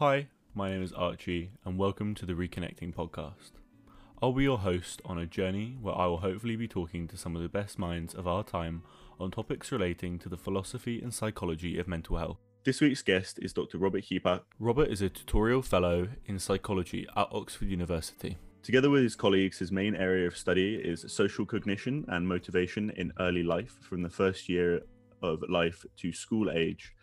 Hi, my name is Archie, and welcome to the Reconnecting podcast. I'll be your host on a journey where I will hopefully be talking to some of the best minds of our time on topics relating to the philosophy and psychology of mental health. This week's guest is Dr. Robert Hepach. Robert is a tutorial fellow in psychology at Oxford University. Together with his colleagues, his main area of study is social cognition and motivation in early life, from the first year of life to school age,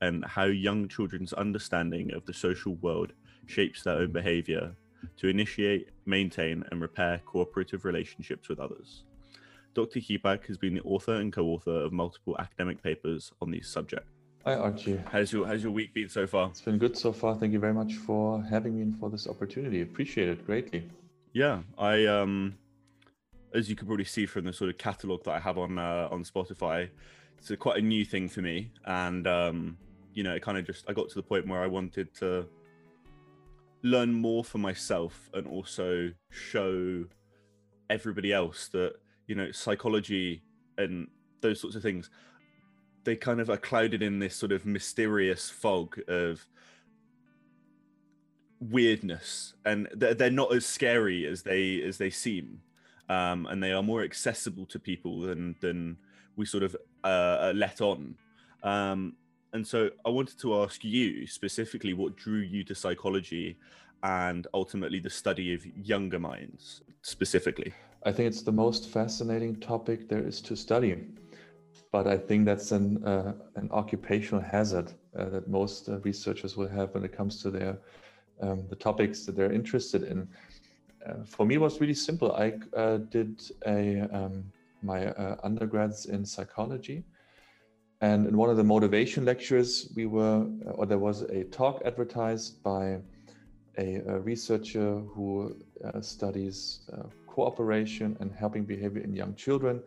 and how young children's understanding of the social world shapes their own behavior to initiate, maintain, and repair cooperative relationships with others. Dr. Hepach has been the author and co author of multiple academic papers on these subjects. Hi, Archie. How's your, how's your week been so far? It's been good so far. Thank you very much for having me and for this opportunity. Appreciate it greatly. Yeah, I um, as you can probably see from the sort of catalog that I have on uh, on Spotify, it's a, quite a new thing for me, and um, you know, it kind of just I got to the point where I wanted to learn more for myself and also show everybody else that you know psychology and those sorts of things they kind of are clouded in this sort of mysterious fog of weirdness. And they're, not as scary as they as they seem. Um, and they are more accessible to people than than we sort of uh, let on. Um, and so i wanted to ask you specifically what drew you to psychology and ultimately the study of younger minds specifically i think it's the most fascinating topic there is to study but i think that's an uh, an occupational hazard uh, that most uh, researchers will have when it comes to their um, the topics that they're interested in. Uh, for me, it was really simple. I uh, did a um, my uh, undergrads in psychology, and in one of the motivation lectures, we were, or there was a talk advertised by a, a researcher who uh, studies uh, cooperation and helping behavior in young children.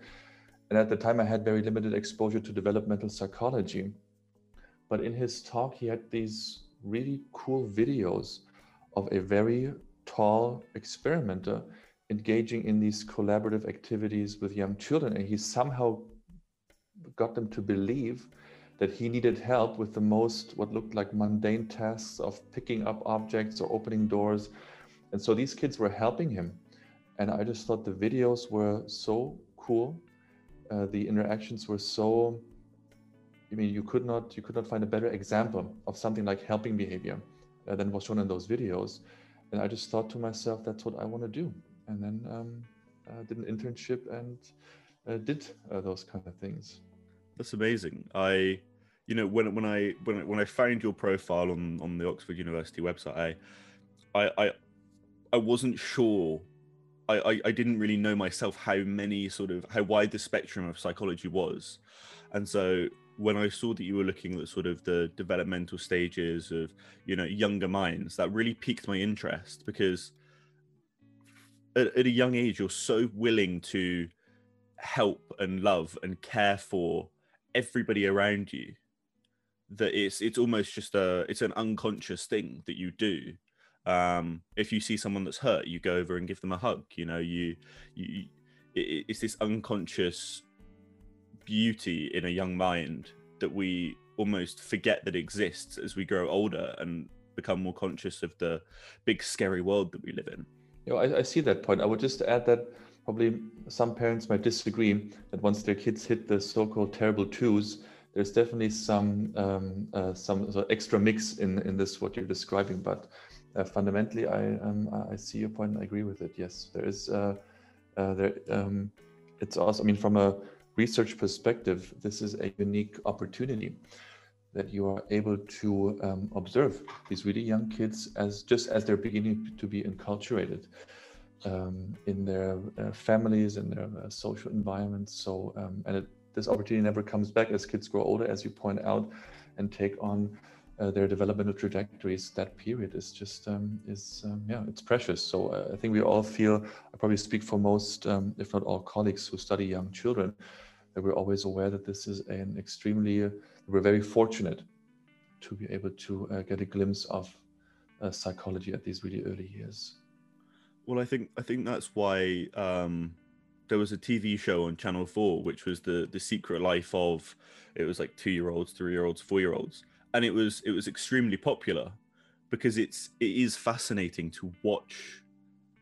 And at the time, I had very limited exposure to developmental psychology. But in his talk, he had these really cool videos of a very tall experimenter engaging in these collaborative activities with young children. And he somehow got them to believe that he needed help with the most, what looked like mundane tasks of picking up objects or opening doors. And so these kids were helping him. And I just thought the videos were so cool. Uh, the interactions were so I mean, you could not you could not find a better example of something like helping behavior uh, than was shown in those videos. And I just thought to myself, that's what I want to do. And then um, uh, did an internship and uh, did uh, those kind of things. That's amazing. I, you know, when when I when when I found your profile on on the Oxford University website, I, I, I, I wasn't sure I, I, I, didn't really know myself how many sort of how wide the spectrum of psychology was and so when I saw that you were looking at sort of the developmental stages of you know younger minds, that really piqued my interest because at, at a young age you're so willing to help and love and care for everybody around you that it's it's almost just a it's an unconscious thing that you do um if you see someone that's hurt you go over and give them a hug you know you you it, it's this unconscious beauty in a young mind that we almost forget that exists as we grow older and become more conscious of the big scary world that we live in. You know, I, I see that point. I would just add that probably some parents might disagree that once their kids hit the so-called terrible twos, there's definitely some um, uh, some sort of extra mix in in this what you're describing. But uh, fundamentally, I um, I see your point. and I agree with it. Yes, there is uh, uh there. Um, it's also. I mean, from a research perspective, this is a unique opportunity that you are able to um, observe these really young kids as just as they're beginning to be enculturated um, in their uh, families and their uh, social environments. So, um, and it, this opportunity never comes back as kids grow older, as you point out, and take on uh, their developmental trajectories. That period is just um, is um, yeah, it's precious. So uh, I think we all feel. I probably speak for most, um, if not all, colleagues who study young children that we're always aware that this is an extremely, we're very fortunate to be able to uh, get a glimpse of uh, psychology at these really early years. Well, I think I think that's why um, there was a TV show on Channel Four, which was the the secret life of it was like two year olds, three year olds, four year olds, and it was it was extremely popular because it's it is fascinating to watch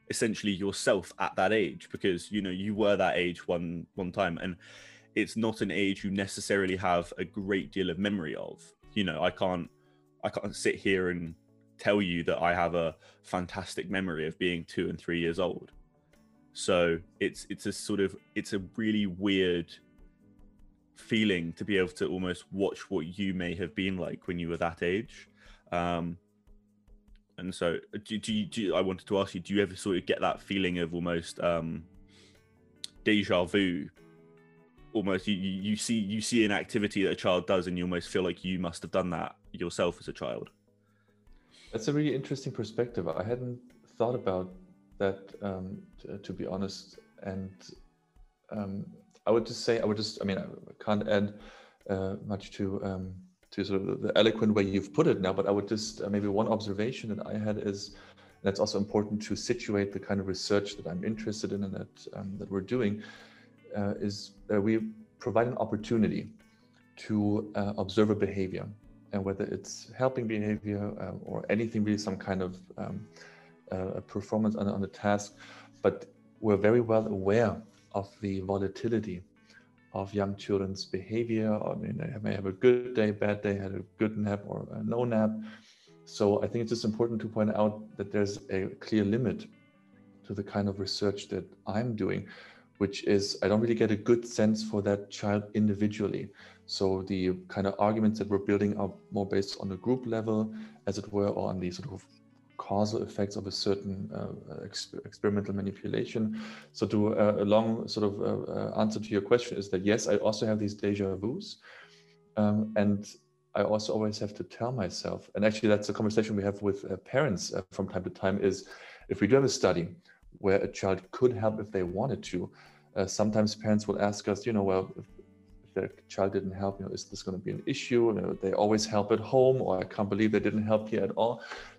essentially yourself at that age because you know you were that age one one time. And it's not an age you necessarily have a great deal of memory of. You know i can't i can't sit here and tell you that i have a fantastic memory of being 2 and 3 years old so it's it's a sort of it's a really weird feeling to be able to almost watch what you may have been like when you were that age um and so, do, do, do I wanted to ask you, do you ever sort of get that feeling of almost um, deja vu? Almost, you, you see you see an activity that a child does, and you almost feel like you must have done that yourself as a child. That's a really interesting perspective. I hadn't thought about that, um, to, to, be honest. And um, I would just say, I would just, I mean, I can't add uh, much to um, to sort of the eloquent way you've put it now, but I would just uh, maybe one observation that I had is that's also important to situate the kind of research that I'm interested in and that um, that we're doing uh, is that we provide an opportunity to uh, observe a behavior and whether it's helping behavior uh, or anything really some kind of um, uh, performance on, on the task but we're very well aware of the volatility of young children's behavior. I mean, they may have a good day, bad day, had a good nap or a no nap. So I think it's just important to point out that there's a clear limit to the kind of research that I'm doing, which is I don't really get a good sense for that child individually. So the kind of arguments that we're building are more based on the group level, as it were, or on the sort of causal effects of a certain uh, exp- experimental manipulation. So, to uh, a long sort of uh, uh, answer to your question is that yes, I also have these deja vu's, um, and I also always have to tell myself, and actually that's a conversation we have with uh, parents uh, from time to time. Is if we do have a study where a child could help if they wanted to, sometimes parents will ask us, you know, well, their child didn't help, you know, is this going to be an issue? You know, they always help at home, or I can't believe they didn't help here at all.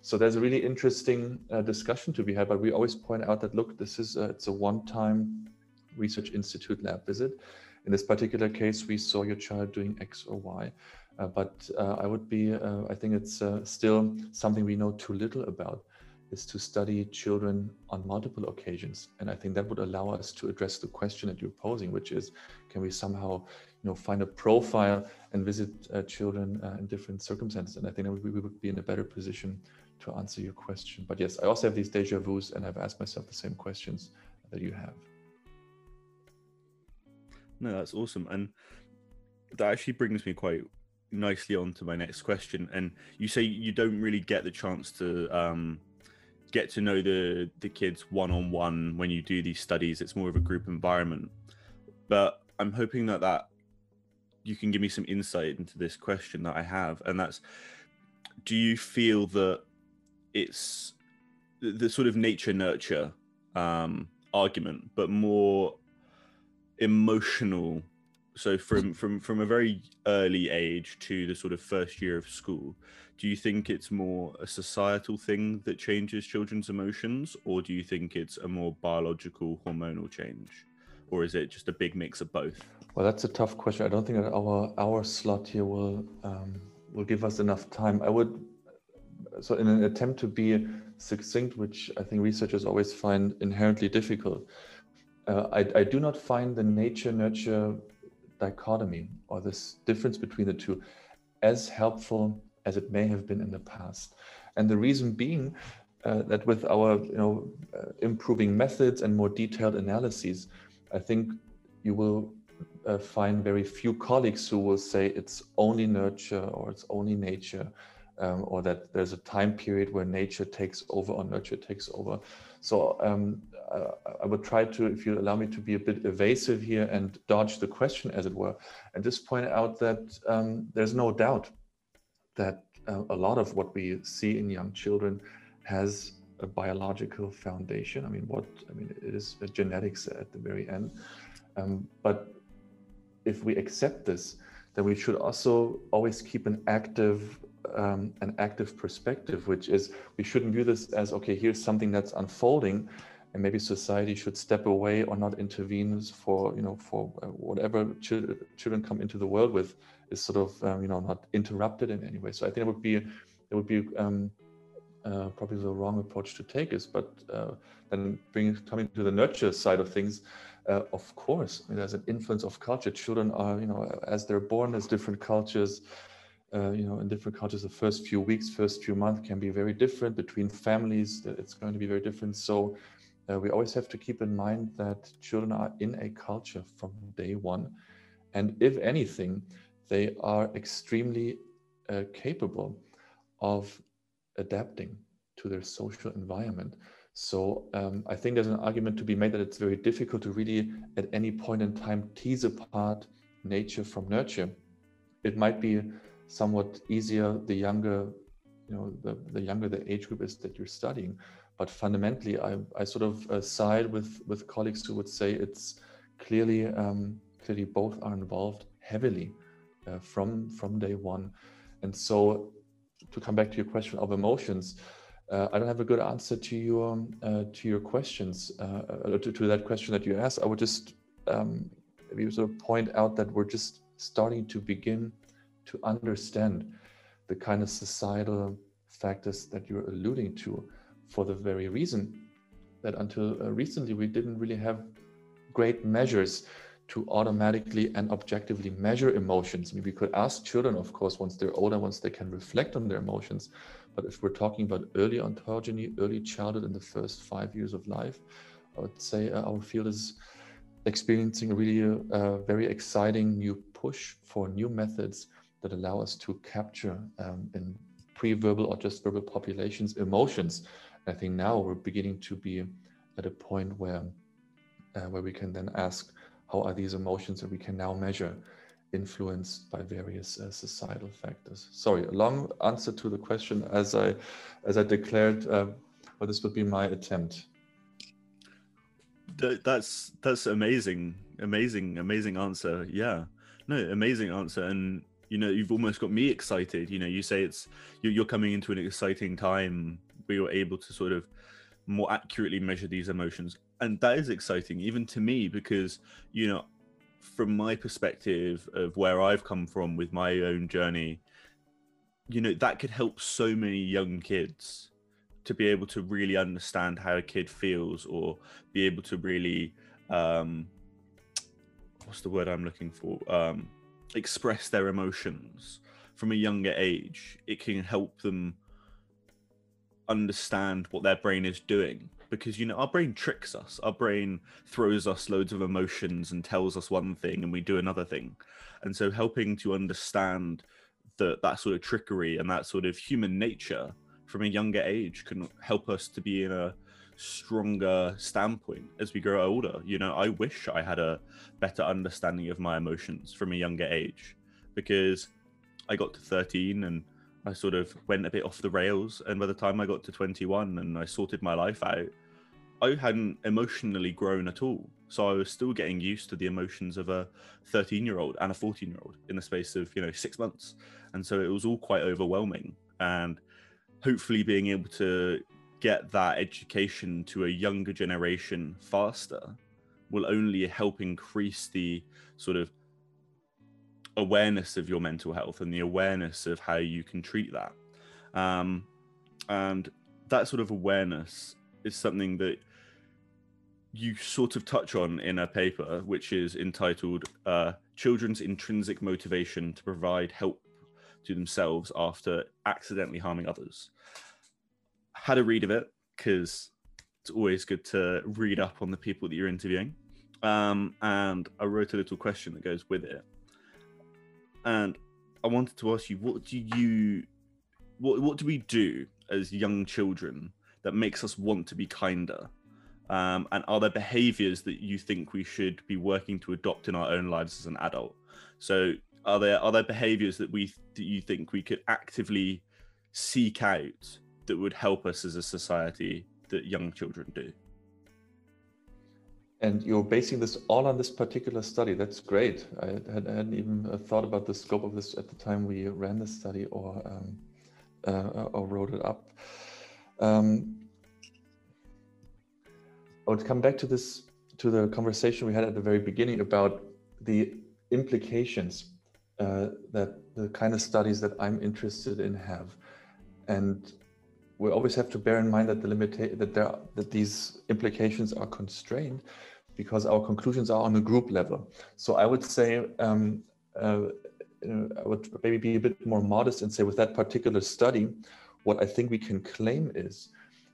So there's a really interesting uh, discussion to be had. But we always point out that look, this is a, it's a one-time research institute lab visit. In this particular case, we saw your child doing X or Y. Uh, but uh, I would be, uh, I think it's uh, still something we know too little about is to study children on multiple occasions. And I think that would allow us to address the question that you're posing, which is, can we somehow you know find a profile and visit uh, children uh, in different circumstances. And i think we, we would be in a better position to answer your question. But yes i also have these deja vus and i've asked myself the same questions that you have. No that's awesome. And that actually brings me quite nicely on to my next question. And you say you don't really get the chance to um, get to know the the kids one on one when you do these studies. It's more of a group environment. But i'm hoping that that you can give me some insight into this question that I have, and that's: Do you feel that it's the, the sort of nature nurture um, argument, but more emotional? So from from from a very early age to the sort of first year of school, do you think it's more a societal thing that changes children's emotions, or do you think it's a more biological hormonal change, or is it just a big mix of both? Well, that's a tough question. I don't think that our our slot here will um, will give us enough time. I would so in an attempt to be succinct, which I think researchers always find inherently difficult. Uh, I, I do not find the nature nurture dichotomy or this difference between the two as helpful as it may have been in the past. And the reason being uh, that with our you know uh, improving methods and more detailed analyses, I think you will uh, find very few colleagues who will say it's only nurture or it's only nature, um, or that there's a time period where nature takes over or nurture takes over. So um, uh, I would try to, if you allow me to be a bit evasive here and dodge the question, as it were, and just point out that um, there's no doubt that uh, a lot of what we see in young children has a biological foundation. I mean, what I mean, it is genetics at the very end. Um, but if we accept this, then we should also always keep an active um, an active perspective, which is we shouldn't view this as okay, here's something that's unfolding, and maybe society should step away or not intervene for you know for uh, whatever ch- children come into the world with is sort of um, you know not interrupted in any way. So I think it would be it would be um, uh, probably the wrong approach to take is. But uh, then bringing coming to the nurture side of things, uh, of course, I mean, there's an influence of culture. Children are, you know, as they're born, as different cultures. Uh, you know, in different cultures, the first few weeks, first few months can be very different between families. It's going to be very different. So uh, we always have to keep in mind that children are in a culture from day one, and if anything, they are extremely uh, capable of adapting to their social environment. So um, I think there's an argument to be made that it's very difficult to really, at any point in time, tease apart nature from nurture. It might be somewhat easier the younger, you know, the, the younger the age group is that you're studying. But fundamentally, I, I sort of uh, side with with colleagues who would say it's clearly um, clearly both are involved heavily uh, from from day one. And so to come back to your question of emotions, uh, I don't have a good answer to your uh, to your questions uh, uh, to, to that question that you asked. I would just um, maybe sort of point out that we're just starting to begin to understand the kind of societal factors that you're alluding to, for the very reason that until uh, recently we didn't really have great measures to automatically and objectively measure emotions. I mean, we could ask children, of course, once they're older, once they can reflect on their emotions. But if we're talking about early ontogeny, early childhood in the first five years of life, I would say uh, our field is experiencing a really uh, very exciting new push for new methods that allow us to capture um, in pre-verbal or just verbal populations emotions. I think now we're beginning to be at a point where uh, where we can then ask how are these emotions that we can now measure influenced by various uh, societal factors? Sorry a long answer to the question as i as i declared uh, but this would be my attempt. That's that's amazing amazing amazing answer. Yeah. No amazing answer. And you know you've almost got me excited. You know you say it's you're coming into an exciting time where you're able to sort of more accurately measure these emotions and that is exciting even to me because you know from my perspective of where i've come from with my own journey you know that could help so many young kids to be able to really understand how a kid feels or be able to really um what's the word i'm looking for? Um express their emotions from a younger age. It can help them understand what their brain is doing because you know our brain tricks us. Our brain throws us loads of emotions and tells us one thing and we do another thing. And so helping to understand that that sort of trickery and that sort of human nature from a younger age can help us to be in a stronger standpoint as we grow older. You know i wish i had a better understanding of my emotions from a younger age because i got to 13 and I sort of went a bit off the rails. And by the time I got to 21 and I sorted my life out, I hadn't emotionally grown at all. So I was still getting used to the emotions of a 13 year old and a 14 year old in the space of, you know, six months. And so it was all quite overwhelming. And hopefully being able to get that education to a younger generation faster will only help increase the sort of awareness of your mental health and the awareness of how you can treat that. Um, and that sort of awareness is something that you sort of touch on in a paper which is entitled uh, Children's Intrinsic Motivation to Provide Help to Themselves After Accidentally Harming Others. Had a read of it because it's always good to read up on the people that you're interviewing. Um, and I wrote a little question that goes with it and I wanted to ask you, what do you, what what do we do as young children that makes us want to be kinder? Um, and are there behaviors that you think we should be working to adopt in our own lives as an adult? So, are there are there behaviors that we that you think we could actively seek out that would help us as a society that young children do? And you're basing this all on this particular study. That's great. I, had, not even uh, thought about the scope of this at the time we ran the study or um, uh, or wrote it up. Um, I would come back to this to the conversation we had at the very beginning about the implications uh, that the kind of studies that I'm interested in have, and we always have to bear in mind that the limita- that there that these implications are constrained because our conclusions are on a group level. So I would say um, uh, I would maybe be a bit more modest and say with that particular study, what I think we can claim is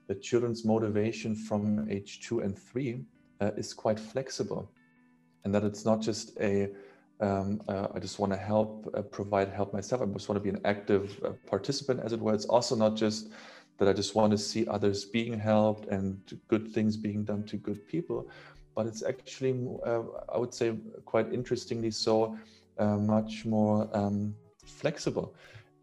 that children's motivation from age two and three uh, is quite flexible, and that it's not just a um, uh, I just want to help uh, provide help myself. I just want to be an active uh, participant, as it were. It's also not just that I just want to see others being helped and good things being done to good people, but it's actually, uh, I would say, quite interestingly so, uh, much more um, flexible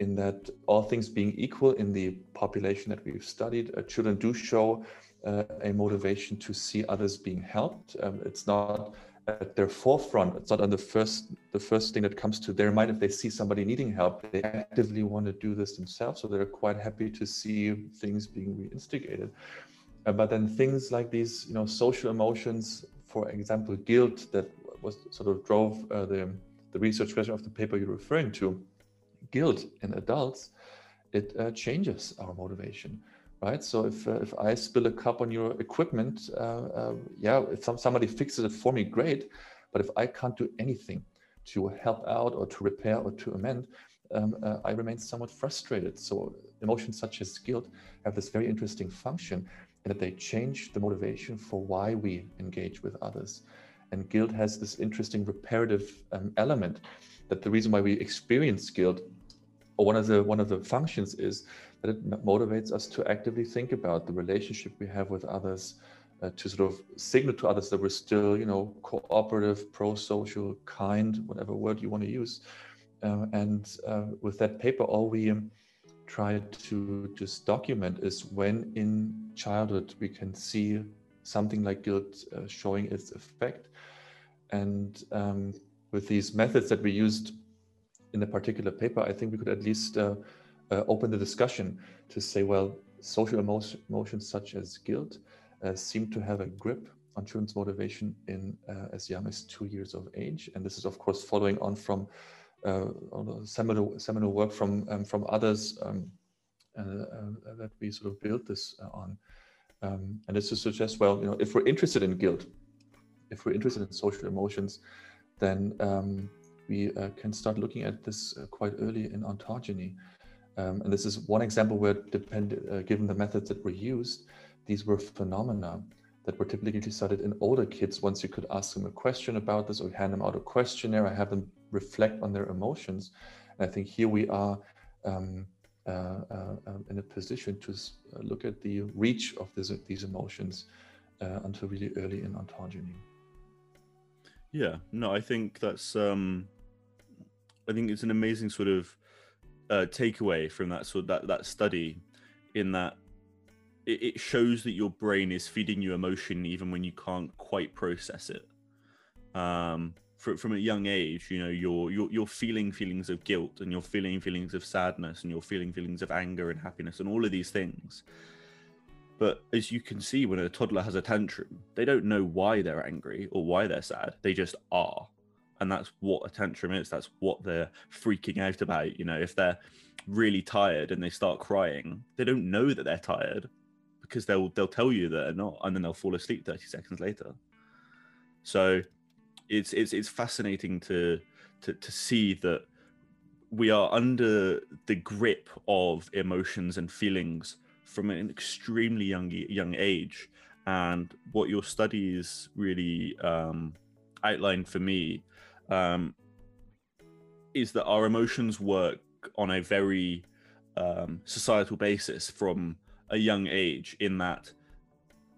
in that all things being equal in the population that we've studied, uh, children do show uh, a motivation to see others being helped. Um, it's not at their forefront. It's not on the first the first thing that comes to their mind. If they see somebody needing help, they actively want to do this themselves. So they're quite happy to see things being reinstigated. Uh, but then things like these, you know, social emotions, for example, guilt, that was sort of drove uh, the the research question of the paper you're referring to, guilt in adults, it uh, changes our motivation right? So if uh, if I spill a cup on your equipment, uh, uh, yeah, if some, somebody fixes it for me, great. But if I can't do anything to help out or to repair or to amend, um, uh, I remain somewhat frustrated. So emotions such as guilt have this very interesting function in that they change the motivation for why we engage with others. And guilt has this interesting reparative um, element that the reason why we experience guilt, or one of the one of the functions is that it motivates us to actively think about the relationship we have with others, uh, to sort of signal to others that we're still, you know, cooperative, pro-social, kind, whatever word you want to use. Uh, and uh, with that paper, all we um, try to just document is when in childhood we can see something like guilt uh, showing its effect. And um, with these methods that we used in the particular paper, I think we could at least uh, open the discussion to say, well, social emotion, emotions such as guilt uh, seem to have a grip on children's motivation in uh, as young as two years of age, and this is of course following on from uh, seminal seminal work from um, from others um, uh, that we sort of built this on. Um, and this to suggest, well, you know, if we're interested in guilt, if we're interested in social emotions, then um, we uh, can start looking at this uh, quite early in ontogeny. Um, and this is one example where, depend, uh, given the methods that were used, these were phenomena that were typically studied in older kids. Once you could ask them a question about this or hand them out a questionnaire, I have them reflect on their emotions. And I think here we are um, uh, uh, in a position to look at the reach of this, these emotions uh, until really early in ontogeny. Yeah, no, I think that's um I think it's an amazing sort of uh takeaway from that sort of that that study in that it, it shows that your brain is feeding you emotion even when you can't quite process it. Um from, from a young age, you know, you're, you're you're feeling feelings of guilt and you're feeling feelings of sadness and you're feeling feelings of anger and happiness and all of these things. But as you can see, when a toddler has a tantrum, they don't know why they're angry or why they're sad. They just are. And that's what a tantrum is. That's what they're freaking out about. You know, if they're really tired and they start crying, they don't know that they're tired because they'll they'll tell you that they're not, and then they'll fall asleep 30 seconds later. So it's it's it's fascinating to to to see that we are under the grip of emotions and feelings from an extremely young young age and what your studies really um, outlined for me um, is that our emotions work on a very um, societal basis from a young age in that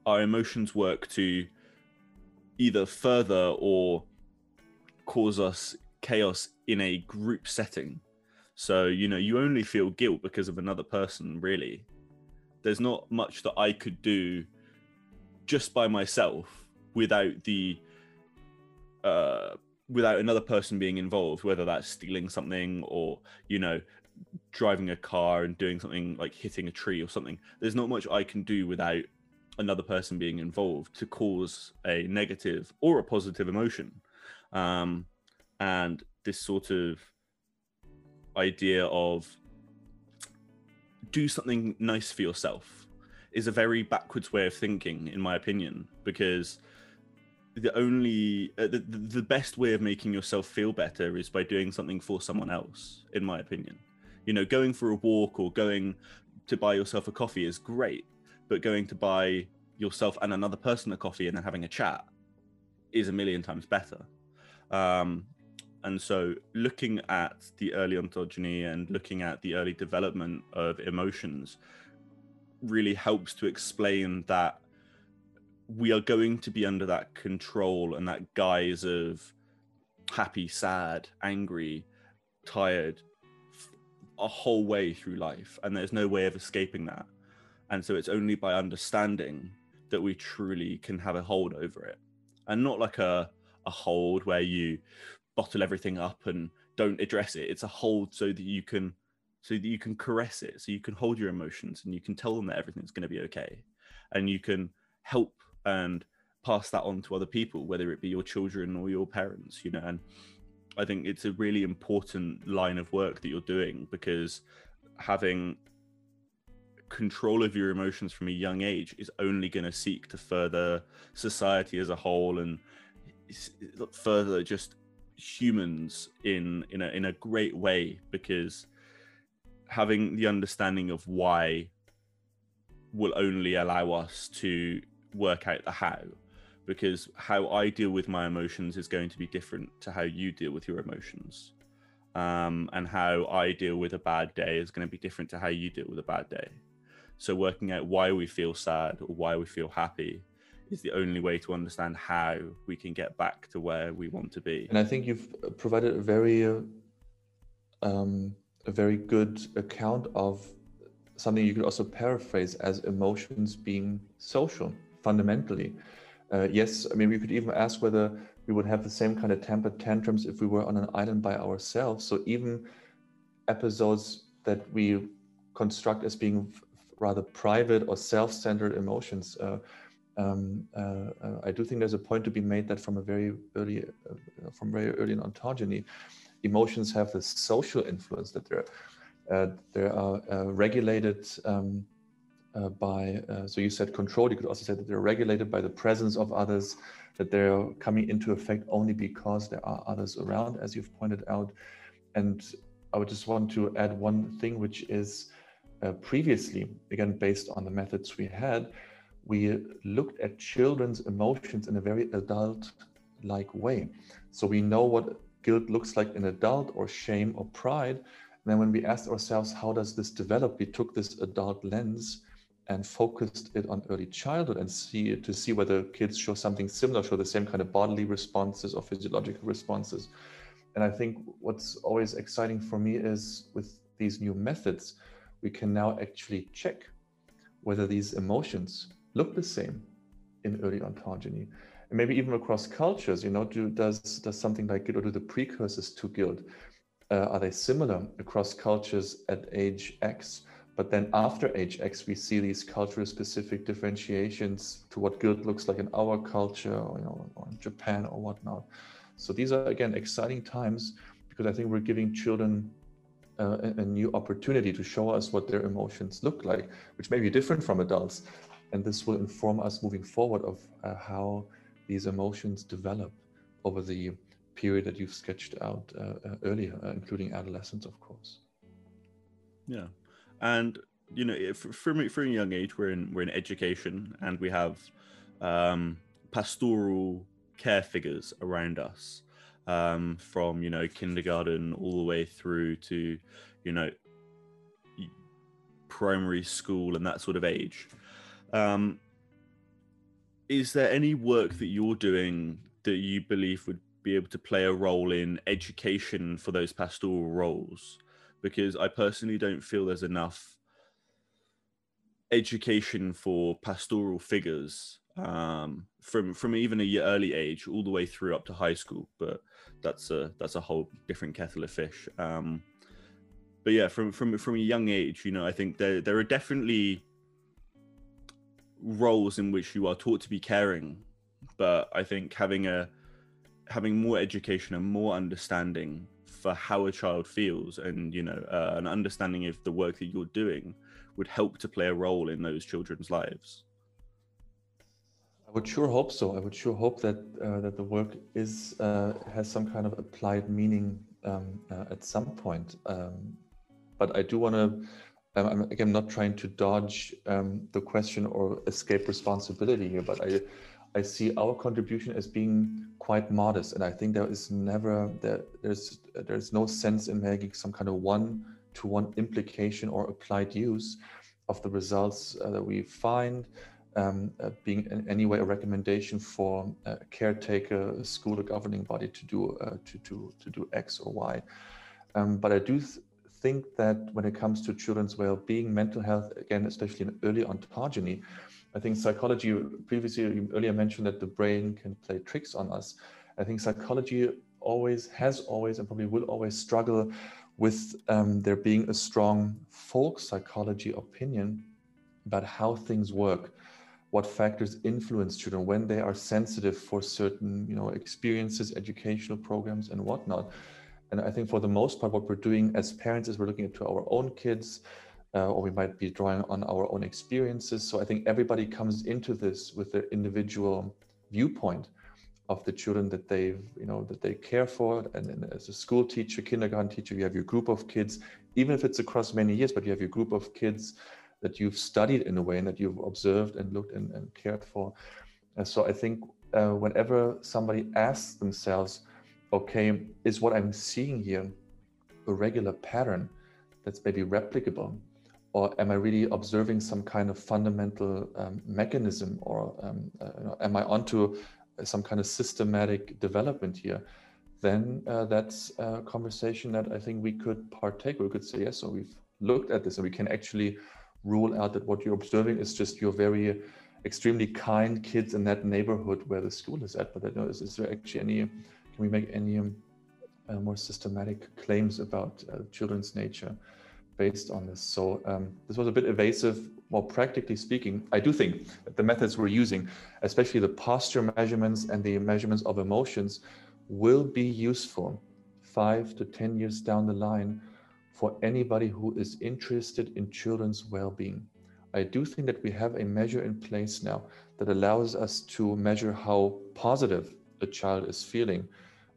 our emotions work to either further or cause us chaos in a group setting. So you know you only feel guilt because of another person really. There's not much that I could do just by myself without the uh, without another person being involved, whether that's stealing something or you know driving a car and doing something like hitting a tree or something. There's not much I can do without another person being involved to cause a negative or a positive emotion. Um, and this sort of idea of do something nice for yourself is a very backwards way of thinking, in my opinion, because the only uh, the, the best way of making yourself feel better is by doing something for someone else in my opinion. You know going for a walk or going to buy yourself a coffee is great but going to buy yourself and another person a coffee and then having a chat is a million times better. Um, and so looking at the early ontogeny and looking at the early development of emotions really helps to explain that we are going to be under that control and that guise of happy, sad, angry, tired a whole way through life. And there's no way of escaping that. And so it's only by understanding that we truly can have a hold over it. And not like a, a hold where you bottle everything up and don't address it. It's a hold so that you can so that you can caress it, so you can hold your emotions and you can tell them that everything's going to be okay. And you can help and pass that on to other people, whether it be your children or your parents, you know. And I think it's a really important line of work that you're doing because having control of your emotions from a young age is only going to seek to further society as a whole and further just humans in in a in a great way because having the understanding of why will only allow us to work out the how because how I deal with my emotions is going to be different to how you deal with your emotions. Um, and how I deal with a bad day is going to be different to how you deal with a bad day. So, working out why we feel sad or why we feel happy is the only way to understand how we can get back to where we want to be. And I think you've provided a very, uh, um, a very good account of something you could also paraphrase as emotions being social fundamentally. Uh, yes, I mean, we could even ask whether we would have the same kind of temper tantrums if we were on an island by ourselves. So even episodes that we construct as being rather private or self-centered emotions. Uh, um, uh, uh, I do think there's a point to be made that from a very early, uh, from very early in ontogeny, emotions have this social influence that they're uh, they are regulated um, uh, by, uh, so you said control, you could also say that they're regulated by the presence of others, that they're coming into effect only because there are others around, as you've pointed out. And I would just want to add one thing, which is uh, previously, again, based on the methods we had, we looked at children's emotions in a very adult like way. So we know what guilt looks like in adult or shame or pride. And then when we asked ourselves, how does this develop? We took this adult lens and focused it on early childhood and see to see whether kids show something similar, show the same kind of bodily responses or physiological responses. And I think what's always exciting for me is with these new methods, we can now actually check whether these emotions look the same in early ontogeny. And maybe even across cultures, you know, do, does, does something like guilt or do the precursors to guilt, uh, are they similar across cultures at age X? But then after age X, we see these cultural specific differentiations to what guilt looks like in our culture or, you know, or in Japan or whatnot. So these are, again, exciting times because I think we're giving children uh, a, a, new opportunity to show us what their emotions look like, which may be different from adults. And this will inform us moving forward of uh, how these emotions develop over the period that you've sketched out uh, uh earlier, uh, including adolescence, of course. Yeah, and you know from from a young age we're in we're in education and we have um, pastoral care figures around us um, from you know kindergarten all the way through to you know primary school and that sort of age. Um, is there any work that you're doing that you believe would be able to play a role in education for those pastoral roles because I personally don't feel there's enough education for pastoral figures um, from from even a early age all the way through up to high school. But that's a that's a whole different kettle of fish. Um, but yeah, from from from a young age, you know, I think there there are definitely roles in which you are taught to be caring, but I think having a having more education and more understanding for how a child feels and you know uh, an understanding of the work that you're doing would help to play a role in those children's lives. I would sure hope so. I would sure hope that uh, that the work is uh, has some kind of applied meaning um, uh, at some point. Um, but i do want to I'm again not trying to dodge um, the question or escape responsibility here, but I I see our contribution as being quite modest, and I think there is never there, there's there's no sense in making some kind of one-to-one implication or applied use of the results uh, that we find, um, uh, being in any way a recommendation for a caretaker, a school, a governing body to do uh, to to to do X or Y. Um, but I do th think that when it comes to children's well-being, mental health, again, especially in early ontogeny, I think psychology, previously, you earlier mentioned that the brain can play tricks on us. I think psychology always has always and probably will always struggle with um, there being a strong folk psychology opinion about how things work, what factors influence children when they are sensitive for certain you know experiences, educational programs, and whatnot. And I think for the most part, what we're doing as parents is we're looking into our own kids, uh, or we might be drawing on our own experiences. So I think everybody comes into this with their individual viewpoint of the children that they've, you know, that they care for. And, and, as a school teacher, kindergarten teacher, you have your group of kids, even if it's across many years, but you have your group of kids that you've studied in a way and that you've observed and looked and, and cared for. And so I think uh, whenever somebody asks themselves, okay, is what I'm seeing here a regular pattern that's maybe replicable? Or am I really observing some kind of fundamental um, mechanism, or um, uh, you know, am I onto some kind of systematic development here? Then uh, that's a conversation that I think we could partake. We could say yes. So we've looked at this, and we can actually rule out that what you're observing is just your very extremely kind kids in that neighborhood where the school is at. But you know, is, is there actually any? Can we make any uh, more systematic claims about uh, children's nature? Based on this. So um, this was a bit evasive. More practically speaking, I do think that the methods we're using, especially the posture measurements and the measurements of emotions, will be useful five to 10 years down the line for anybody who is interested in children's well-being. I do think that we have a measure in place now that allows us to measure how positive a child is feeling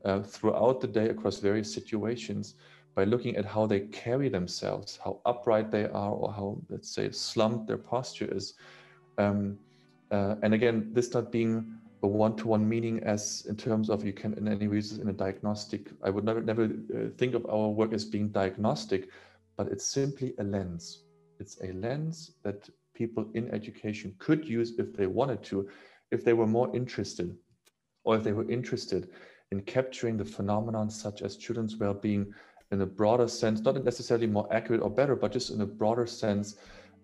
uh, throughout the day across various situations by looking at how they carry themselves, how upright they are, or how, let's say, slumped their posture is. Um, uh, and again, this not being a one-to-one meaning as in terms of you can in any reasons in a diagnostic. I would never never uh, think of our work as being diagnostic, but it's simply a lens. It's a lens that people in education could use if they wanted to, if they were more interested, or if they were interested in capturing the phenomenon such as children's well-being in a broader sense, not necessarily more accurate or better, but just in a broader sense.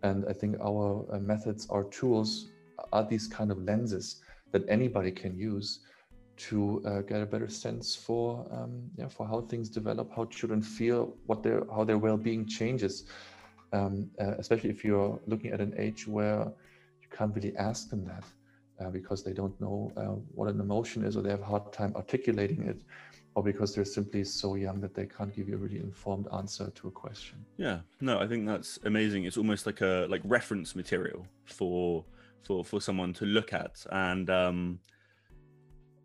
And I think our uh, methods, our tools are these kind of lenses that anybody can use to uh, get a better sense for um, yeah for how things develop, how children feel, what their how their well-being changes, um, uh, especially if you're looking at an age where you can't really ask them that uh, because they don't know uh, what an emotion is or they have a hard time articulating it or because they're simply so young that they can't give you a really informed answer to a question. Yeah, no, I think that's amazing. It's almost like a like reference material for for for someone to look at, and um,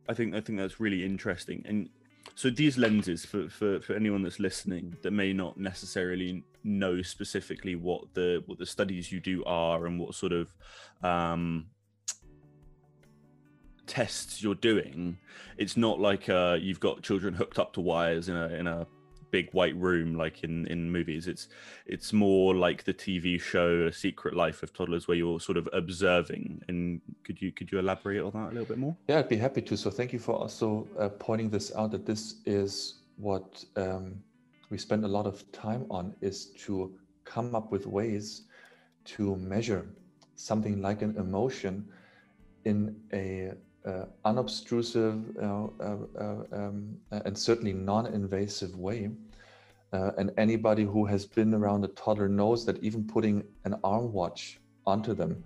I think I think that's really interesting. And so these lenses for, for for anyone that's listening that may not necessarily know specifically what the what the studies you do are and what sort of um, tests you're doing, it's not like uh, you've got children hooked up to wires in a in a big white room like in in movies. It's it's more like the TV show A Secret Life of Toddlers, where you're sort of observing. And could you could you elaborate on that a little bit more? Yeah, I'd be happy to. So thank you for also uh, pointing this out. That this is what um, we spend a lot of time on is to come up with ways to measure something like an emotion in a uh, unobtrusive uh, uh, um, and certainly non-invasive way. and anybody who has been around a toddler knows that even putting an arm watch onto them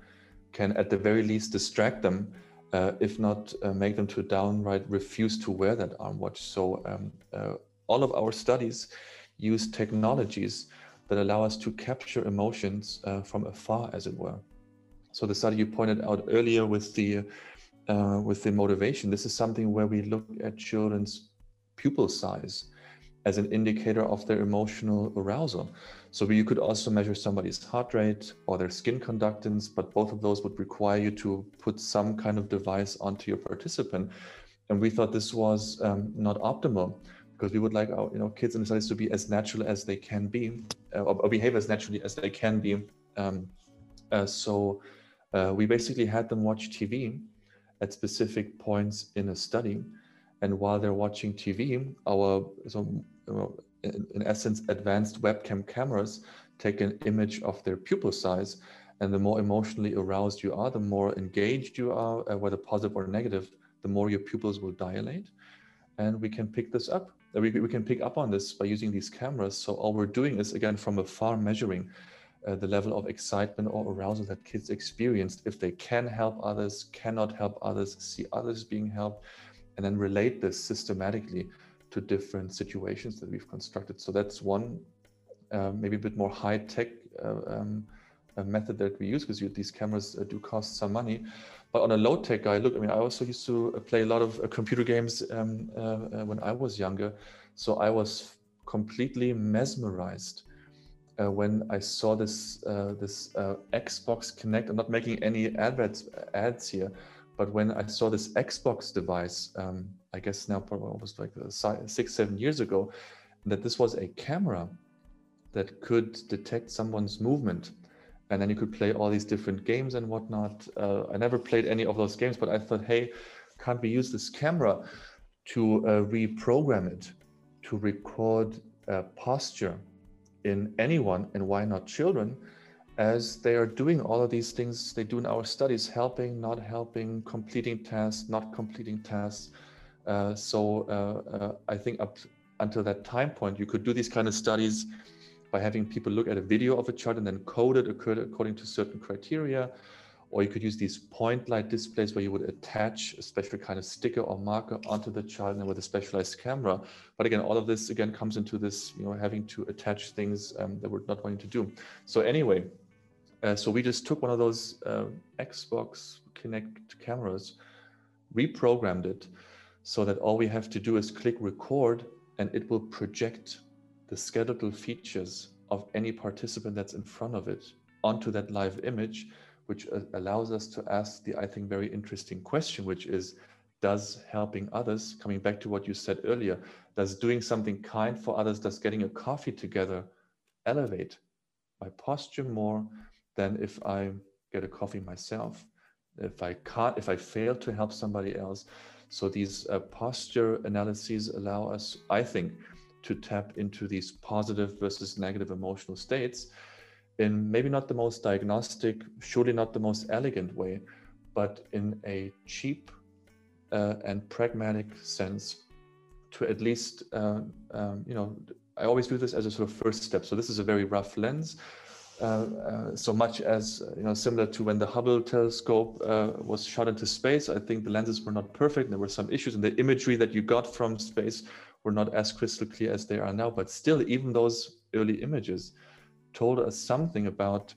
can at the very least distract them uh, if not uh, make them to downright refuse to wear that arm watch. So um, uh, all of our studies use technologies that allow us to capture emotions uh, from afar, as it were. So the study you pointed out earlier with the uh, with the motivation, this is something where we look at children's pupil size as an indicator of their emotional arousal. So you could also measure somebody's heart rate or their skin conductance, but both of those would require you to put some kind of device onto your participant. And we thought this was um, not optimal because we would like our you know kids in the studies to be as natural as they can be uh, or, or, behave as naturally as they can be. Um, uh, so uh, we basically had them watch TV at specific points in a study. And while they're watching TV, our so, in, essence advanced webcam cameras take an image of their pupil size and the more emotionally aroused you are, the more engaged you are, uh, whether positive or negative, the more your pupils will dilate. And we can pick this up. We, we can pick up on this by using these cameras. So all we're doing is again from afar measuring uh, the level of excitement or arousal that kids experienced if they can help others, cannot help others, see others being helped, and then relate this systematically to different situations that we've constructed. So that's one uh, maybe a bit more high tech uh, um, method that we use because these cameras uh, do cost some money. But on a low tech guy, look, I mean, I also used to uh, play a lot of uh, computer games um, when I was younger. So I was completely mesmerized uh, when I saw this uh, this uh, Xbox Kinect. I'm not making any adverts ads here, but when I saw this Xbox device, um, I guess now probably almost like six seven years ago, that this was a camera that could detect someone's movement. And then you could play all these different games and whatnot. Uh, I never played any of those games, but I thought, hey, can't we use this camera to uh, reprogram it to record uh, posture in anyone and why not children as they are doing all of these things they do in our studies helping not helping completing tasks not completing tasks. Uh, so uh, uh, i think up until that time point you could do these kind of studies by having people look at a video of a child and then code it according to certain criteria or you could use these point light displays where you would attach a special kind of sticker or marker onto the child and with a specialized camera. But again, all of this again comes into this, you know, having to attach things um, that we're not wanting to do. So anyway, uh, so we just took one of those uh, Xbox Kinect cameras, reprogrammed it so that all we have to do is click record and it will project the skeletal features of any participant that's in front of it onto that live image which uh, allows us to ask the, I think, very interesting question, which is, does helping others, coming back to what you said earlier, does doing something kind for others, does getting a coffee together elevate my posture more than if I get a coffee myself? If I can't, if I fail to help somebody else. So these uh, posture analyses allow us, I think, to tap into these positive versus negative emotional states in maybe not the most diagnostic, surely not the most elegant way, but in a cheap uh, and pragmatic sense to at least, uh, um, you know, I always do this as a sort of first step. So this is a very rough lens. Uh, uh so much as you know, similar to when the Hubble telescope uh, was shot into space, I think the lenses were not perfect. There were some issues, and the imagery that you got from space were not as crystal clear as they are now. But still, even those early images told us something about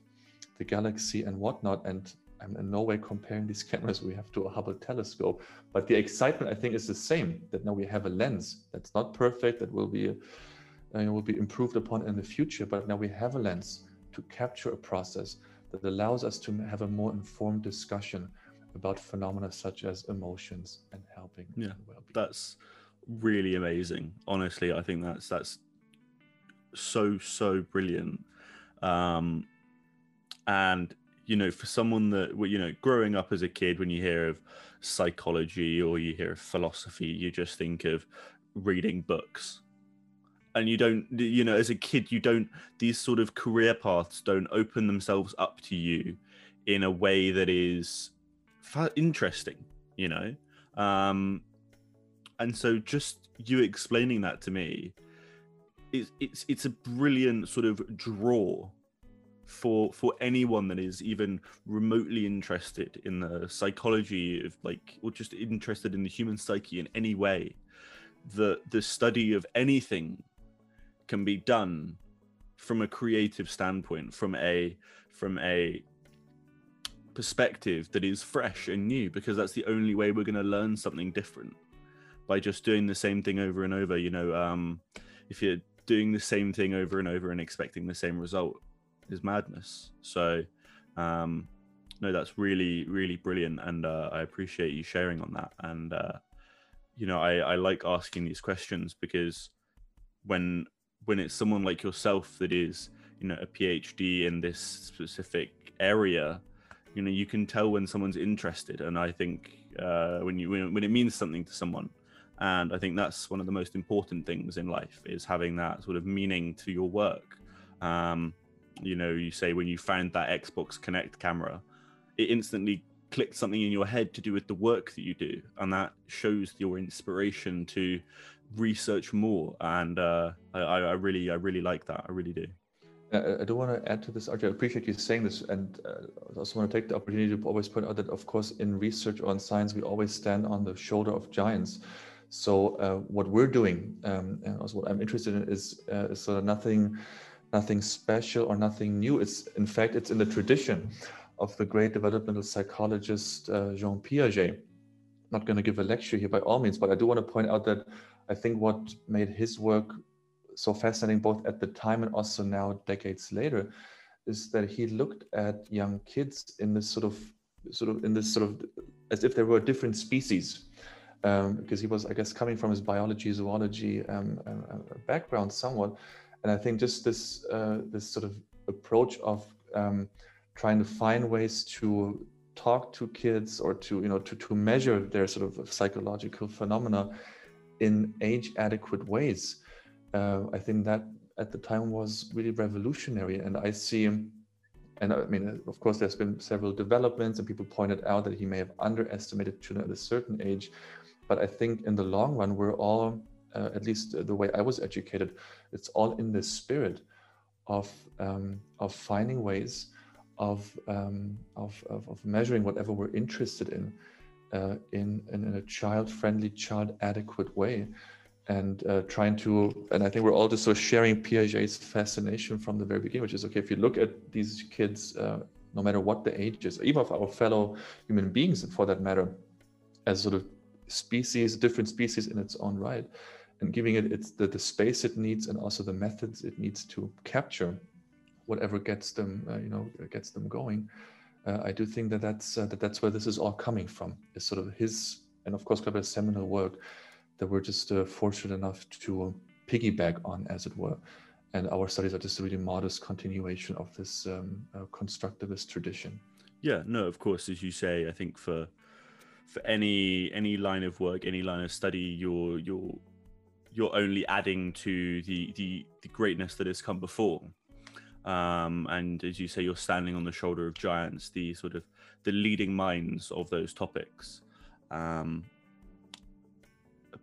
the galaxy and whatnot. And I'm in no way comparing these cameras we have to a Hubble telescope, but the excitement I think is the same. That now we have a lens that's not perfect, that will be uh, will be improved upon in the future, but now we have a lens to capture a process that allows us to have a more informed discussion about phenomena such as emotions and helping. Yeah, that's really amazing. Honestly, I think that's that's so so brilliant um, and you know, for someone that you know, growing up as a kid, when you hear of psychology or you hear of philosophy, you just think of reading books. And you don't, you know, as a kid, you don't, these sort of career paths don't open themselves up to you in a way that is interesting, you know? Um, and so just you explaining that to me it's it's it's a brilliant sort of draw for for anyone that is even remotely interested in the psychology of like or just interested in the human psyche in any way the the study of anything can be done from a creative standpoint, from a from a perspective that is fresh and new, because that's the only way we're going to learn something different by just doing the same thing over and over. You know, um, if you're doing the same thing over and over and expecting the same result, is madness. So, um, no, that's really, really brilliant, and uh, I appreciate you sharing on that. And uh, you know, I, I like asking these questions because when when it's someone like yourself that is, you know, a PhD in this specific area, you know, you can tell when someone's interested. And I think uh, when you when, when it means something to someone, and I think that's one of the most important things in life is having that sort of meaning to your work. Um, you know, you say when you found that Xbox Kinect camera, it instantly clicked something in your head to do with the work that you do, and that shows your inspiration to research more. And uh, I, I really, I really like that. I really do. I do want to add to this, Archie. I appreciate you saying this, and uh, I also want to take the opportunity to always point out that, of course, in research or in science, we always stand on the shoulder of giants. So uh, what we're doing, um, and also what I'm interested in, is, uh, is sort of nothing, nothing special or nothing new. It's in fact, it's in the tradition of the great developmental psychologist uh, Jean Piaget. Not going to give a lecture here by all means, but I do want to point out that I think what made his work so fascinating, both at the time and also now, decades later, is that he looked at young kids in this sort of, sort of in this sort of, as if they were different species, um, because he was, I guess, coming from his biology, zoology um, uh, background somewhat, and I think just this uh, this sort of approach of um, trying to find ways to talk to kids or to you know to, to measure their sort of psychological phenomena in age adequate ways uh, i think that at the time was really revolutionary. And i see and i mean of course there's been several developments and people pointed out that he may have underestimated children at a certain age. But i think in the long run we're all uh, at least the way i was educated it's all in the spirit of um, of finding ways of, um, of, of, of, measuring whatever we're interested in, uh, in, in, a child-friendly, child-adequate way. And uh, trying to, and I think we're all just sort of sharing Piaget's fascination from the very beginning, which is okay, if you look at these kids, uh, no matter what the age is, even of our fellow human beings for that matter, as sort of species, different species in its own right, and giving it its the, the space it needs and also the methods it needs to capture whatever gets them, uh, you know, gets them going. Uh, I do think that that's uh, that that's where this is all coming from. Is sort of his, and of course, Kleber's seminal work that we're just fortunate enough to piggyback on, as it were. And our studies are just a really modest continuation of this um, constructivist tradition. Yeah, no, of course, as you say, I think for for any any line of work, any line of study, you're you're you're only adding to the the, the greatness that has come before um, and as you say, you're standing on the shoulder of giants, the sort of the leading minds of those topics. Um,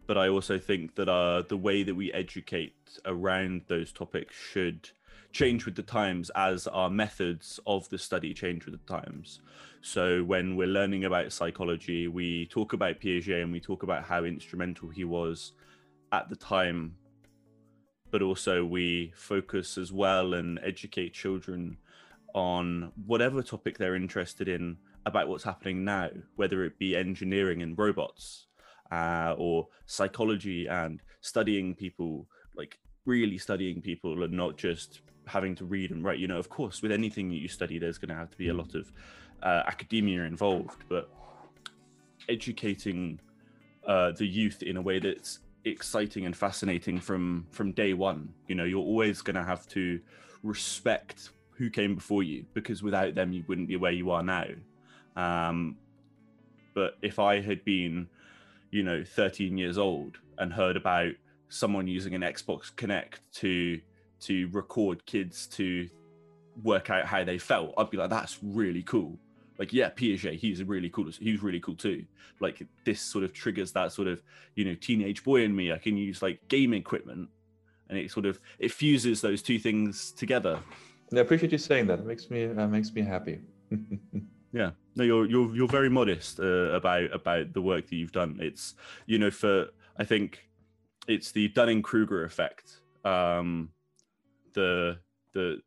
but I also think that uh, the way that we educate around those topics should change with the times as our methods of the study change with the times. So when we're learning about psychology, we talk about Piaget and we talk about how instrumental he was at the time but also we focus as well and educate children on whatever topic they're interested in about what's happening now, whether it be engineering and robots, uh, or psychology and studying people, like really studying people and not just having to read and write. You know, of course, with anything that you study, there's going to have to be a lot of uh, academia involved, but educating uh, the youth in a way that's exciting and fascinating from from day one. You know you're always going to have to respect who came before you because without them you wouldn't be where you are now. Um but if i had been you know 13 years old and heard about someone using an xbox Kinect to to record kids to work out how they felt i'd be like that's really cool like yeah piaget he's really cool he's really cool too. Like this sort of triggers that sort of you know teenage boy in me. I can use like game equipment and it sort of it fuses those two things together. I appreciate you saying that. It makes me uh, makes me happy. Yeah. No you're you're you're very modest uh, about about the work that you've done. It's you know for i think it's the Dunning Kruger effect. Um, the the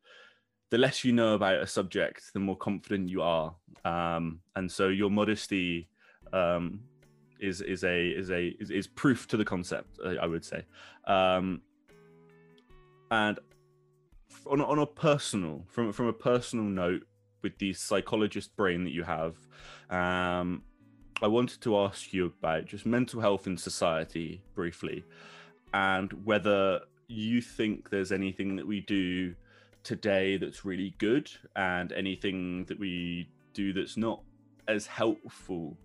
the less you know about a subject, the more confident you are, um, and so your modesty um, is is a is a is, is proof to the concept. I would say, um, and on on a personal from from a personal note, with the psychologist brain that you have, um, I wanted to ask you about just mental health in society briefly, and whether you think there's anything that we do today that's really good, and anything that we do that's not as helpful.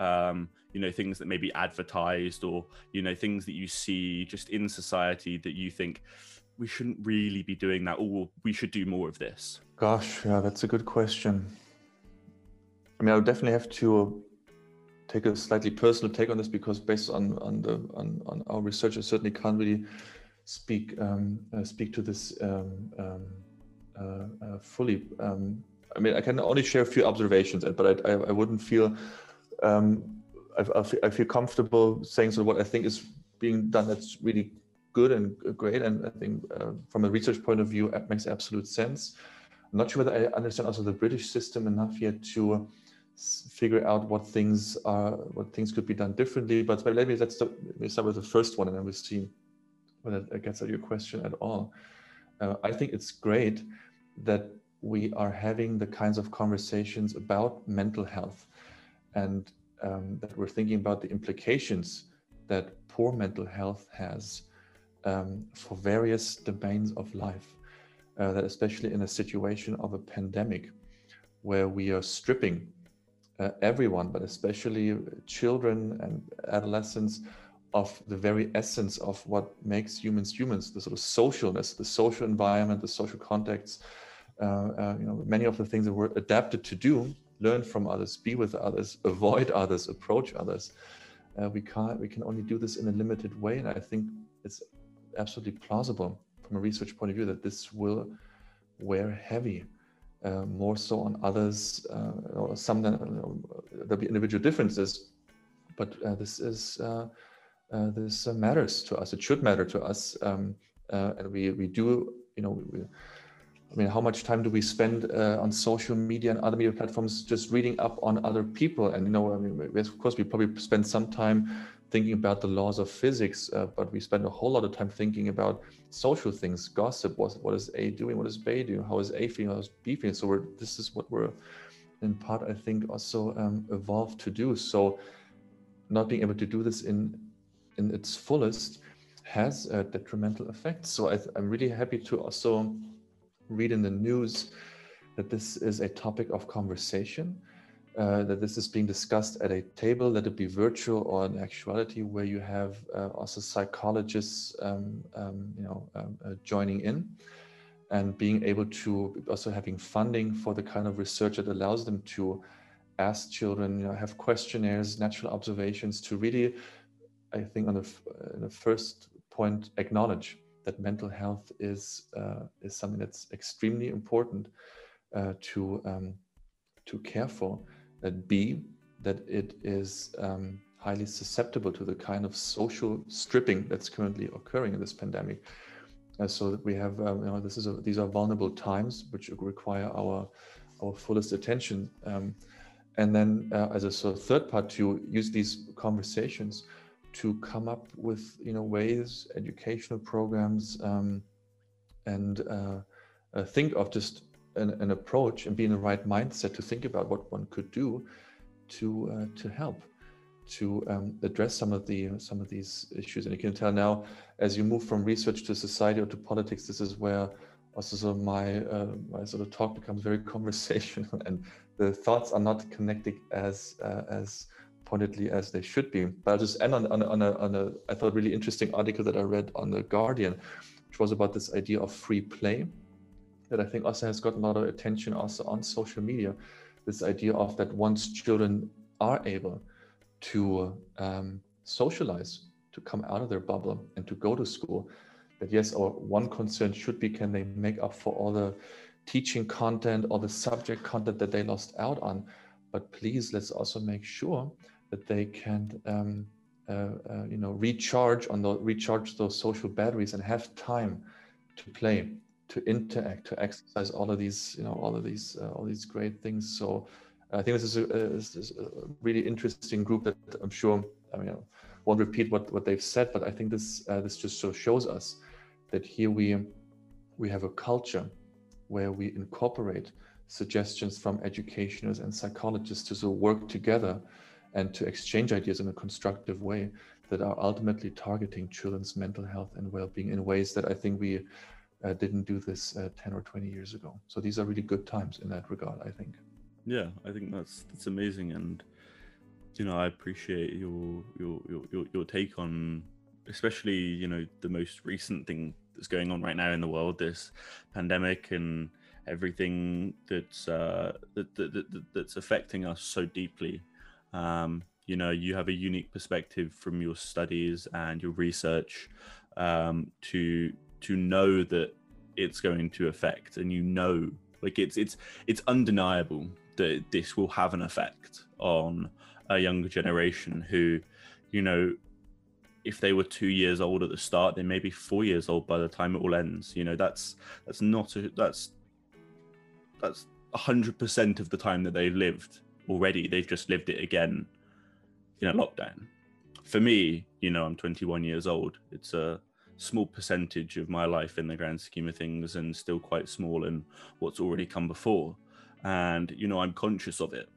Um, you know, things that may be advertised, or you know, things that you see just in society that you think we shouldn't really be doing that, or we should do more of this. Gosh, yeah, that's a good question. I mean, I would definitely have to take a slightly personal take on this because based on on the on, on our research, I certainly can't really speak um, uh, speak to this um, um, uh, uh, fully. Um, I mean, I can only share a few observations, but I, I, I wouldn't feel um, I, feel I feel comfortable saying of what I think is being done that's really good and great, and I think uh, from a research point of view, it makes absolute sense. I'm not sure whether I understand also the British system enough yet to figure out what things are, what things could be done differently. But maybe let's start, start with the first one, and then we'll see whether it gets at your question at all. Uh, I think it's great that we are having the kinds of conversations about mental health, and um, that we're thinking about the implications that poor mental health has um, for various domains of life. Uh, that especially in a situation of a pandemic, where we are stripping uh, everyone, but especially children and adolescents, of the very essence of what makes humans humans the sort of socialness, the social environment, the social contexts. Uh, uh, you know, many of the things that we're adapted to do, learn from others, be with others, avoid others, approach others. Uh, we can't. We can only do this in a limited way, and I think it's absolutely plausible from a research point of view that this will wear heavy uh, more so on others. Uh, or some you know, there'll be individual differences, but uh, this is uh, uh, this matters to us. It should matter to us, um, and we we do you know. We, I mean, how much time do we spend on social media and other media platforms just reading up on other people? And you know, I mean, of course, we probably spend some time thinking about the laws of physics, uh, but we spend a whole lot of time thinking about social things, gossip. What, what is A doing? What is B doing? How is A feeling? How is B feeling? So this is what we're, in part, I think, also um, evolved to do. So not being able to do this in in its fullest has a detrimental effect. So I, I'm really happy to also read in the news that this is a topic of conversation uh, that this is being discussed at a table, let it be virtual or in actuality, where you have uh, also psychologists, um, um, you know, um, uh, joining in, and being able to also having funding for the kind of research that allows them to ask children, you know, have questionnaires, natural observations to really, I think, on the, uh, the first point, acknowledge that mental health is uh, is something that's extremely important uh, to um, to care for that B, that it is um, highly susceptible to the kind of social stripping that's currently occurring in this pandemic. Uh, so that we have, um, you know, this is a, these are vulnerable times which require our our fullest attention. Um, and then, uh, as a sort of third part, to use these conversations to come up with, you know, ways, educational programs, um, and uh, uh think of just an, an, approach and be in the right mindset to think about what one could do to uh, to help to um, address some of the some of these issues. And you can tell now, as you move from research to society or to politics, this is where also sort of my uh, my sort of talk becomes very conversational, and the thoughts are not connected as uh, as pointedly as they should be. But I'll just end on on on a, on a I thought really interesting article that I read on the Guardian, which was about this idea of free play that I think also has gotten a lot of attention also on social media. This idea of that once children are able to um, socialize, to come out of their bubble and to go to school, that yes, our one concern should be can they make up for all the teaching content or the subject content that they lost out on? But please, let's also make sure that they can um, uh, uh, you know recharge on the recharge those social batteries and have time to play to interact to exercise all of these you know all of these uh, all these great things. So i think this is a, this is a really interesting group that i'm sure i mean I won't repeat what what they've said but i think this uh, this just so shows us that here we we have a culture where we incorporate suggestions from educators and psychologists to sort of work together and to exchange ideas in a constructive way that are ultimately targeting children's mental health and well-being in ways that I think we uh, didn't do this uh, 10 or 20 years ago. So these are really good times in that regard, I think. Yeah, I think that's that's amazing, and you know I appreciate your your your your take on especially you know the most recent thing that's going on right now in the world, this pandemic and everything that's uh, that, that, that, that's affecting us so deeply. Um, you know, you have a unique perspective from your studies and your research um, to to know that it's going to affect, and you know, like it's it's it's undeniable that this will have an effect on a younger generation who, you know, if they were two years old at the start, they may be four years old by the time it all ends. You know, that's that's not a that's that's hundred percent of the time that they've lived already. They've just lived it again in a lockdown. For me, you know, I'm 21 years old. It's a small percentage of my life in the grand scheme of things, and still quite small in what's already come before. And you know, I'm conscious of it.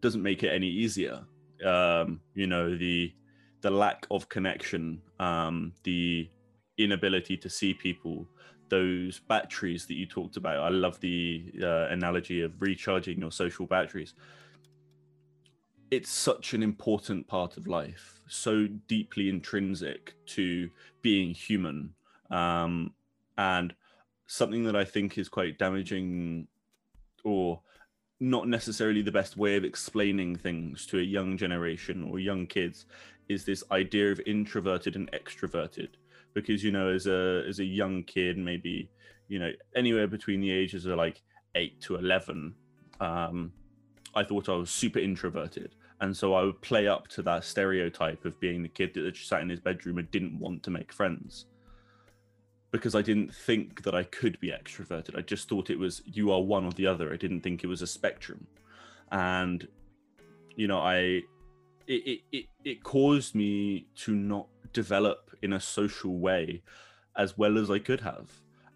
Doesn't make it any easier. Um, you know, the the lack of connection, um, the inability to see people, those batteries that you talked about. I love the uh, analogy of recharging your social batteries. It's such an important part of life, so deeply intrinsic to being human, um, and something that I think is quite damaging or not necessarily the best way of explaining things to a young generation or young kids is this idea of introverted and extroverted. Because you know as a as a young kid maybe you know anywhere between the ages of like 8 to 11 um i thought i was super introverted and so i would play up to that stereotype of being the kid that just sat in his bedroom and didn't want to make friends. Because i didn't think that i could be extroverted. I just thought it was you are one or the other. I didn't think it was a spectrum. And you know i it, it, it caused me to not develop in a social way as well as I could have.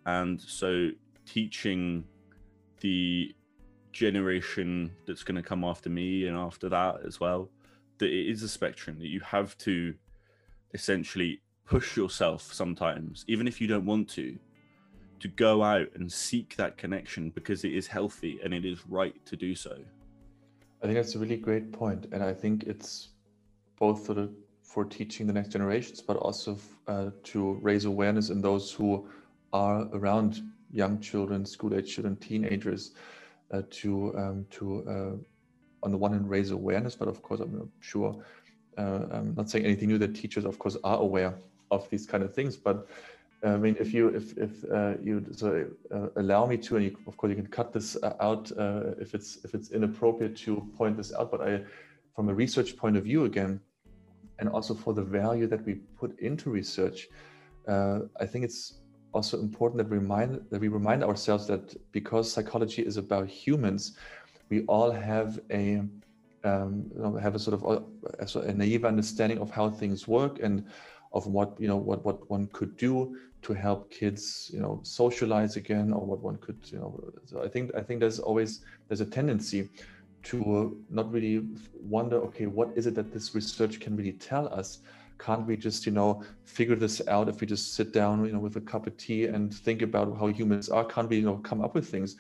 And so teaching the generation that's going to come after me and after that as well that it is a spectrum that you have to essentially push yourself sometimes even if you don't want to to go out and seek that connection because it is healthy and it is right to do so. I think that's a really great point, and I think it's both for the for teaching the next generations, but also uh, to raise awareness in those who are around young children, school age children, teenagers, uh, to um, to uh, on the one hand raise awareness, but of course I'm sure uh, I'm not saying anything new that teachers of course are aware of these kind of things, but I mean, if you if if uh, you so, allow me to, and you, of course you can cut this out if it's if it's inappropriate to point this out. But I, from a research point of view, again, and also for the value that we put into research, I think it's also important that we remind that we remind ourselves that because psychology is about humans, we all have a um, you know, have a sort of a, a naive understanding of how things work and of what you know what what one could do to help kids you know socialize again or what one could you know so i think i think there's always there's a tendency to not really wonder okay what is it that this research can really tell us can't we just you know figure this out if we just sit down you know with a cup of tea and think about how humans are? Can't we you know come up with things?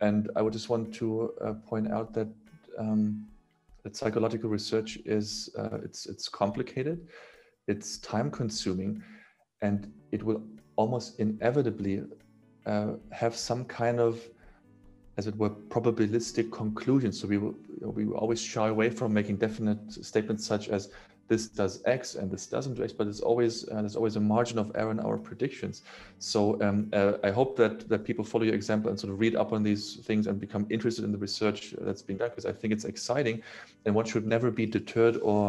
And i would just want to uh, point out that um, that psychological research is uh, it's it's complicated it's time consuming and it will almost inevitably uh, have some kind of as it were probabilistic conclusions so we will we will always shy away from making definite statements such as this does x and this doesn't do x but it's always uh, there's always a margin of error in our predictions. So um, uh, i hope that that people follow your example and sort of read up on these things and become interested in the research that's being done because i think it's exciting and one should never be deterred or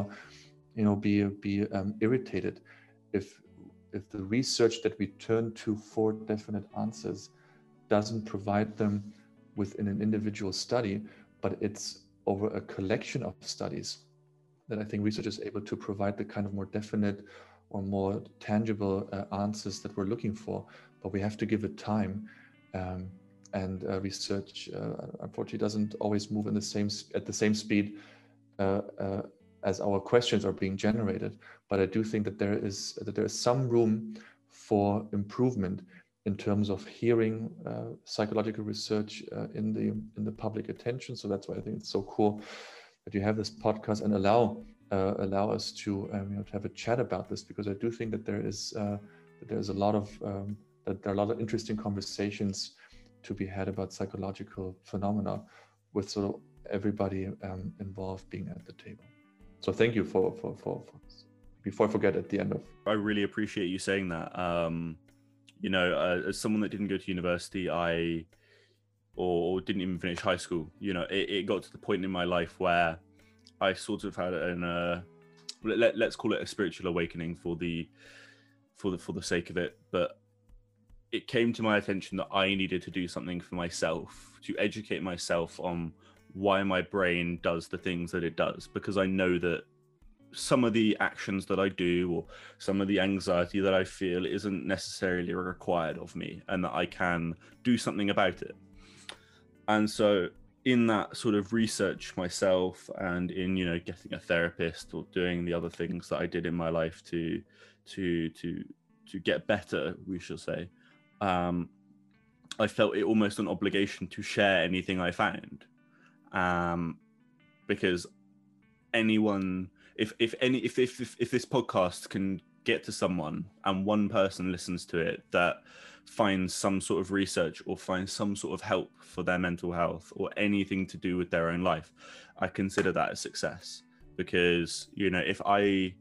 you know, be be um, irritated. If if the research that we turn to for definite answers doesn't provide them within an individual study, but it's over a collection of studies that I think research is able to provide the kind of more definite or more tangible uh, answers that we're looking for. But we have to give it time. Um, and uh, research, uh, unfortunately, doesn't always move in the same at the same speed uh, uh, as our questions are being generated. But I do think that there is that there is some room for improvement in terms of hearing uh, psychological research in the in the public attention. So that's why I think it's so cool that you have this podcast and allow uh, allow us to um, you know to have a chat about this because I do think that there is uh, that there is a lot of um, that there are a lot of interesting conversations to be had about psychological phenomena with sort of everybody um, involved being at the table. So thank you for, for, for, for before I forget at the end of. I really appreciate you saying that. Um, you know, uh, as someone that didn't go to university, I or, or didn't even finish high school, you know, it, it, got to the point in my life where I sort of had an uh, let, let's call it a spiritual awakening for the for the for the sake of it, but it came to my attention that I needed to do something for myself to educate myself on why my brain does the things that it does. Because I know that some of the actions that I do or some of the anxiety that I feel isn't necessarily required of me and that I can do something about it. And so in that sort of research myself and in you know getting a therapist or doing the other things that I did in my life to to to to get better we shall say um I felt it almost an obligation to share anything I found. Um, because anyone, if if any, if, if if if this podcast can get to someone and one person listens to it that finds some sort of research or find some sort of help for their mental health or anything to do with their own life, I consider that a success because you know if I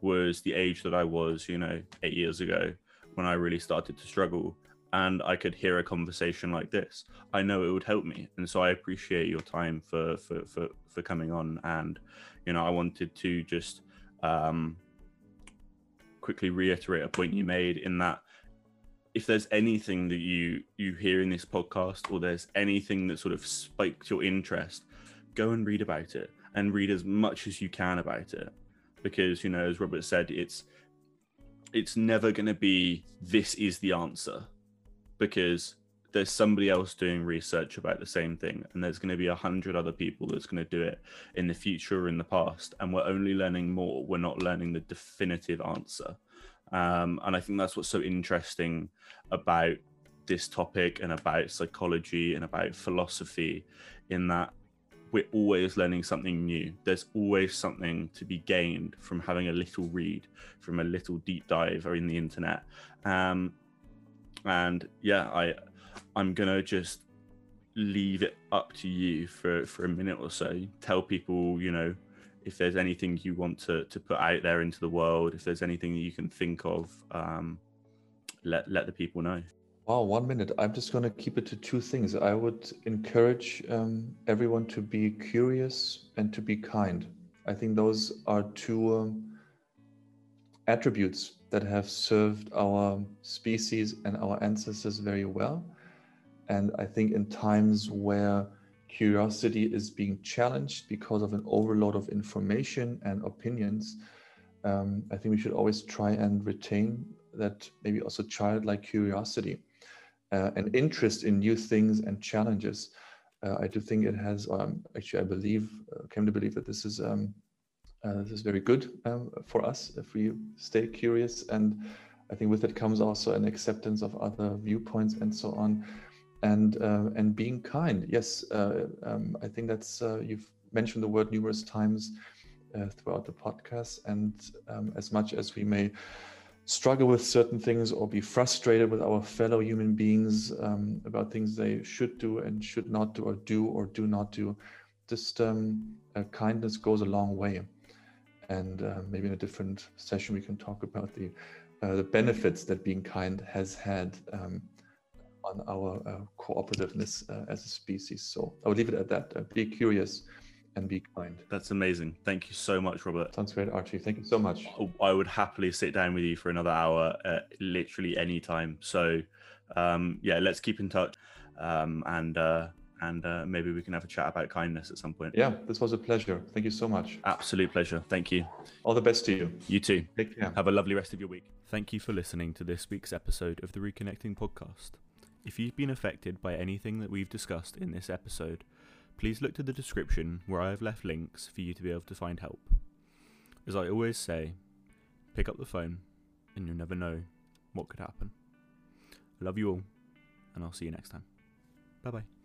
was the age that I was, you know, eight years ago when I really started to struggle and I could hear a conversation like this, I know it would help me. And so I appreciate your time for for for, for coming on. And you know, I wanted to just um, quickly reiterate a point you made in that if there's anything that you you hear in this podcast or there's anything that sort of spikes your interest, go and read about it and read as much as you can about it. Because you know as Robert said it's it's never going to be this is the answer because there's somebody else doing research about the same thing and there's going to be a hundred other people that's going to do it in the future or in the past and we're only learning more we're not learning the definitive answer um, and i think that's what's so interesting about this topic and about psychology and about philosophy in that we're always learning something new there's always something to be gained from having a little read from a little deep dive or in the internet um, and yeah, I I'm gonna just leave it up to you for for a minute or so. Tell people, you know, if there's anything you want to to put out there into the world, if there's anything that you can think of, um, let let the people know. Wow, one minute. I'm just going to keep it to two things. I would encourage um, everyone to be curious and to be kind. I think those are two um, attributes that have served our species and our ancestors very well. And I think in times where curiosity is being challenged because of an overload of information and opinions, um, I think we should always try and retain that maybe also childlike curiosity uh, and interest in new things and challenges. Uh, I do think it has, um, actually, I believe, uh, came to believe that this is um, uh, this is very good um, for us if we stay curious. And I think with it comes also an acceptance of other viewpoints and so on. And uh, and being kind. Yes, uh, um, I think that's uh, you've mentioned the word numerous times uh, throughout the podcast. And um, as much as we may struggle with certain things or be frustrated with our fellow human beings um, about things they should do and should not do or do or do not do, just um, uh, kindness goes a long way and uh, maybe in a different session we can talk about the the benefits that being kind has had um, on our uh, cooperativeness uh, as a species. So I would leave it at that. Uh, be curious and be kind. That's amazing. Thank you so much, Robert. Sounds great, Archie. Thank you so much. I would happily sit down with you for another hour at literally any time. So, um, yeah, let's keep in touch, um, and uh, and uh, maybe we can have a chat about kindness at some point. Yeah, this was a pleasure. Thank you so much. Absolute pleasure. Thank you. All the best to you. You too. Take care. Have a lovely rest of your week. Thank you for listening to this week's episode of the Reconnecting Podcast. If you've been affected by anything that we've discussed in this episode, please look to the description where I have left links for you to be able to find help. As I always say, pick up the phone and you'll never know what could happen. I love you all, and I'll see you next time. Bye bye.